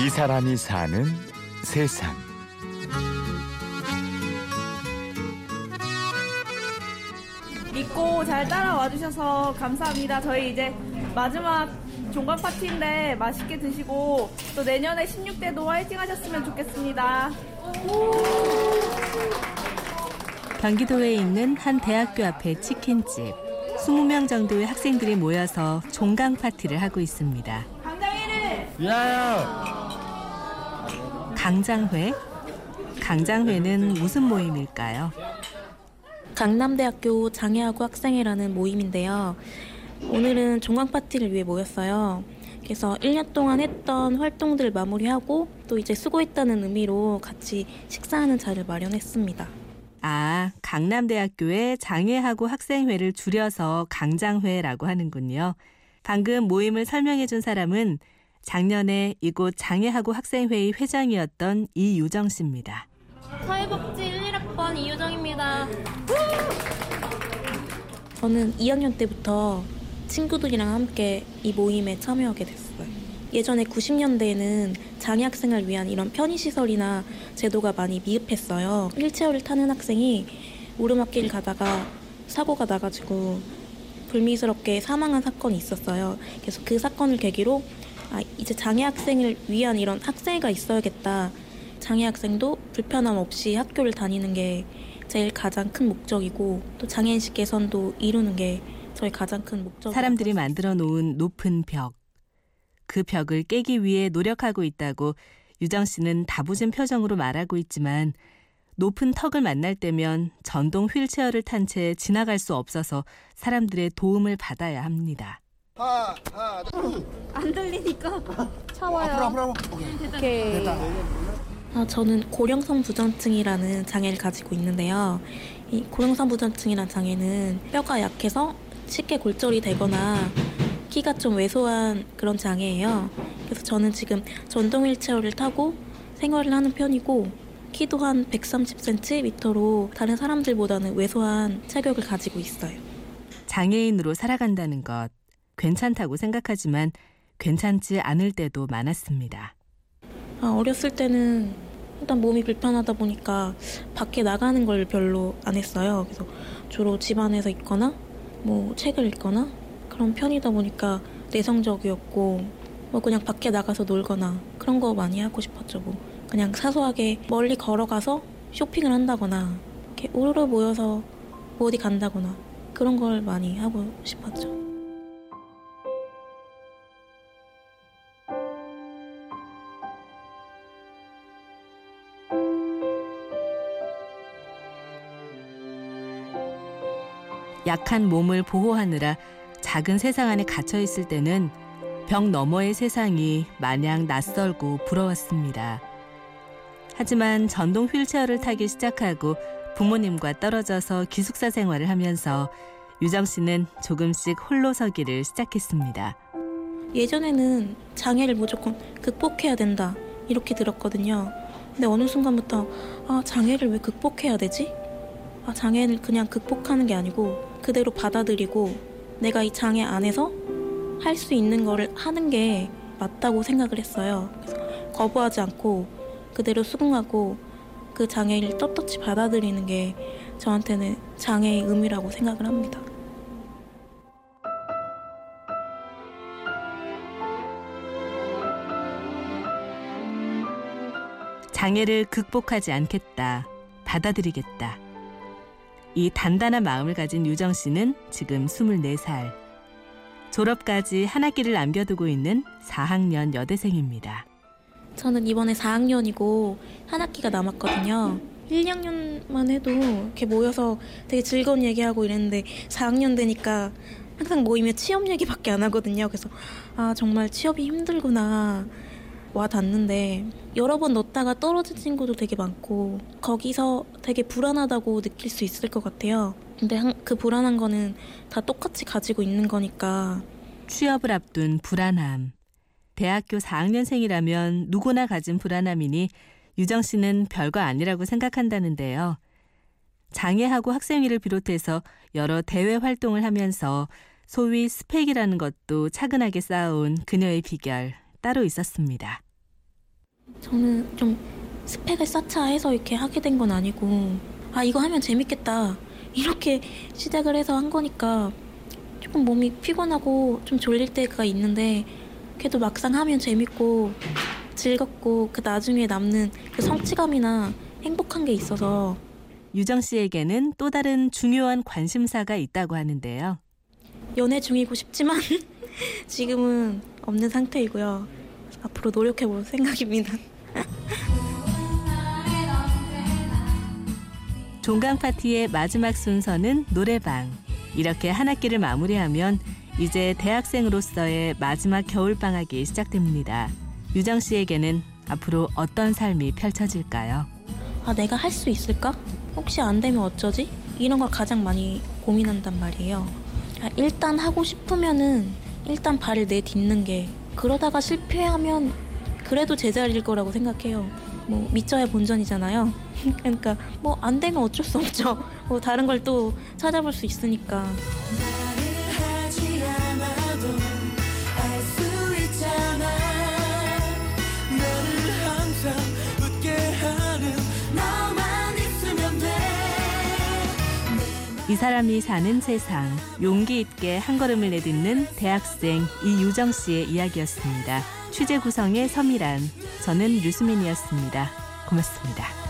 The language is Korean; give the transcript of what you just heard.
이 사람이 사는 세상. 믿고 잘 따라와 주셔서 감사합니다. 저희 이제 마지막 종강 파티인데 맛있게 드시고 또 내년에 16대도 화이팅 하셨으면 좋겠습니다. 경기도에 있는 한 대학교 앞의 치킨집. 20명 정도의 학생들이 모여서 종강 파티를 하고 있습니다. 강장이를 강장회? 강장회는 무슨 모임일까요? 강남대학교 장애하고 학생회라는 모임인데요. 오늘은 종강 파티를 위해 모였어요. 그래서 1년 동안 했던 활동들을 마무리하고 또 이제 수고했다는 의미로 같이 식사하는 자리를 마련했습니다. 아, 강남대학교의 장애하고 학생회를 줄여서 강장회라고 하는군요. 방금 모임을 설명해 준 사람은 작년에 이곳 장애하고 학생회의 회장이었던 이유정 씨입니다. 사회복지 11학번 이유정입니다. 저는 2학년 때부터 친구들이랑 함께 이 모임에 참여하게 됐어요. 예전에 90년대에는 장애 학생을 위한 이런 편의시설이나 제도가 많이 미흡했어요. 휠체어를 타는 학생이 오르막길 가다가 사고가 나가지고 불미스럽게 사망한 사건이 있었어요. 그래서 그 사건을 계기로 아, 이제 장애 학생을 위한 이런 학생회가 있어야겠다. 장애 학생도 불편함 없이 학교를 다니는 게 제일 가장 큰 목적이고 또 장애인식 개선도 이루는 게 저희 가장 큰 목적. 사람들이 만들어 놓은 높은 벽. 그 벽을 깨기 위해 노력하고 있다고 유정 씨는 다부진 표정으로 말하고 있지만 높은 턱을 만날 때면 전동 휠체어를 탄 채 지나갈 수 없어서 사람들의 도움을 받아야 합니다. 하나, 하나, 둘. 안 들리니까 차와요. 앞으로, 앞으로, 앞으로. 오케이. 오케이. 됐다. 아, 저는 고령성 부전증이라는 장애를 가지고 있는데요. 이 고령성 부전증이라는 장애는 뼈가 약해서 쉽게 골절이 되거나 키가 좀 왜소한 그런 장애예요. 그래서 저는 지금 전동 휠체어를 타고 생활을 하는 편이고 키도 한 130cm로 다른 사람들보다는 왜소한 체격을 가지고 있어요. 장애인으로 살아간다는 것 괜찮다고 생각하지만 괜찮지 않을 때도 많았습니다. 아, 어렸을 때는 일단 몸이 불편하다 보니까 밖에 나가는 걸 별로 안 했어요. 그래서 주로 집안에서 있거나 뭐 책을 읽거나 그런 편이다 보니까 내성적이었고 뭐 그냥 밖에 나가서 놀거나 그런 거 많이 하고 싶었죠. 뭐 그냥 사소하게 멀리 걸어가서 쇼핑을 한다거나 이렇게 오르르 모여서 뭐 어디 간다거나 그런 걸 많이 하고 싶었죠. 약한 몸을 보호하느라 작은 세상 안에 갇혀 있을 때는 벽 너머의 세상이 마냥 낯설고 부러웠습니다. 하지만 전동 휠체어를 타기 시작하고 부모님과 떨어져서 기숙사 생활을 하면서 유정 씨는 조금씩 홀로 서기를 시작했습니다. 예전에는 장애를 무조건 극복해야 된다 이렇게 들었거든요. 근데 어느 순간부터 아 장애를 왜 극복해야 되지? 아 장애를 그냥 극복하는 게 아니고 그대로 받아들이고 내가 이 장애 안에서 할 수 있는 거를 하는 게 맞다고 생각을 했어요. 거부하지 않고 그대로 수긍하고 그 장애를 떳떳이 받아들이는 게 저한테는 장애의 의미라고 생각을 합니다. 장애를 극복하지 않겠다. 받아들이겠다. 이 단단한 마음을 가진 유정 씨는 지금 24살. 졸업까지 한 학기를 남겨두고 있는 4학년 여대생입니다. 저는 이번에 4학년이고 한 학기가 남았거든요. 1, 2학년만 해도 이렇게 모여서 되게 즐거운 얘기하고 이랬는데 4학년 되니까 항상 모이면 취업 얘기밖에 안 하거든요. 그래서 아 정말 취업이 힘들구나 와 닿는데 여러 번 넣었다가 떨어진 친구도 되게 많고 거기서 되게 불안하다고 느낄 수 있을 것 같아요. 근데 한, 그 불안한 거는 다 똑같이 가지고 있는 거니까 취업을 앞둔 불안함. 대학교 4학년생이라면 누구나 가진 불안함이니 유정 씨는 별거 아니라고 생각한다는데요. 장애하고 학생회를 비롯해서 여러 대외 활동을 하면서 소위 스펙이라는 것도 차근하게 쌓아온 그녀의 비결 따로 있었습니다. 저는 좀 스펙을 쌓자 해서 이렇게 하게 된 건 아니고 아 이거 하면 재밌겠다 이렇게 시작을 해서 한 거니까 조금 몸이 피곤하고 좀 졸릴 때가 있는데 그래도 막상 하면 재밌고 즐겁고 그 나중에 남는 그 성취감이나 행복한 게 있어서 유정 씨에게는 또 다른 중요한 관심사가 있다고 하는데요. 연애 중이고 싶지만 지금은 없는 상태이고요. 앞으로 노력해 볼 생각입니다. 종강 파티의 마지막 순서는 노래방. 이렇게 한 학기를 마무리하면 이제 대학생으로서의 마지막 겨울방학이 시작됩니다. 유정 씨에게는 앞으로 어떤 삶이 펼쳐질까요? 아, 내가 할 수 있을까? 혹시 안 되면 어쩌지? 이런 걸 가장 많이 고민한단 말이에요. 아, 일단 하고 싶으면은 일단 발을 내딛는 게 그러다가 실패하면 그래도 제자리일 거라고 생각해요. 뭐 믿져야 본전이잖아요. 그러니까 뭐 안 되면 어쩔 수 없죠. 뭐 다른 걸 또 찾아볼 수 있으니까. 이 사람이 사는 세상, 용기 있게 한 걸음을 내딛는 대학생 이유정 씨의 이야기였습니다. 취재 구성의 서미란, 저는 류수민이었습니다. 고맙습니다.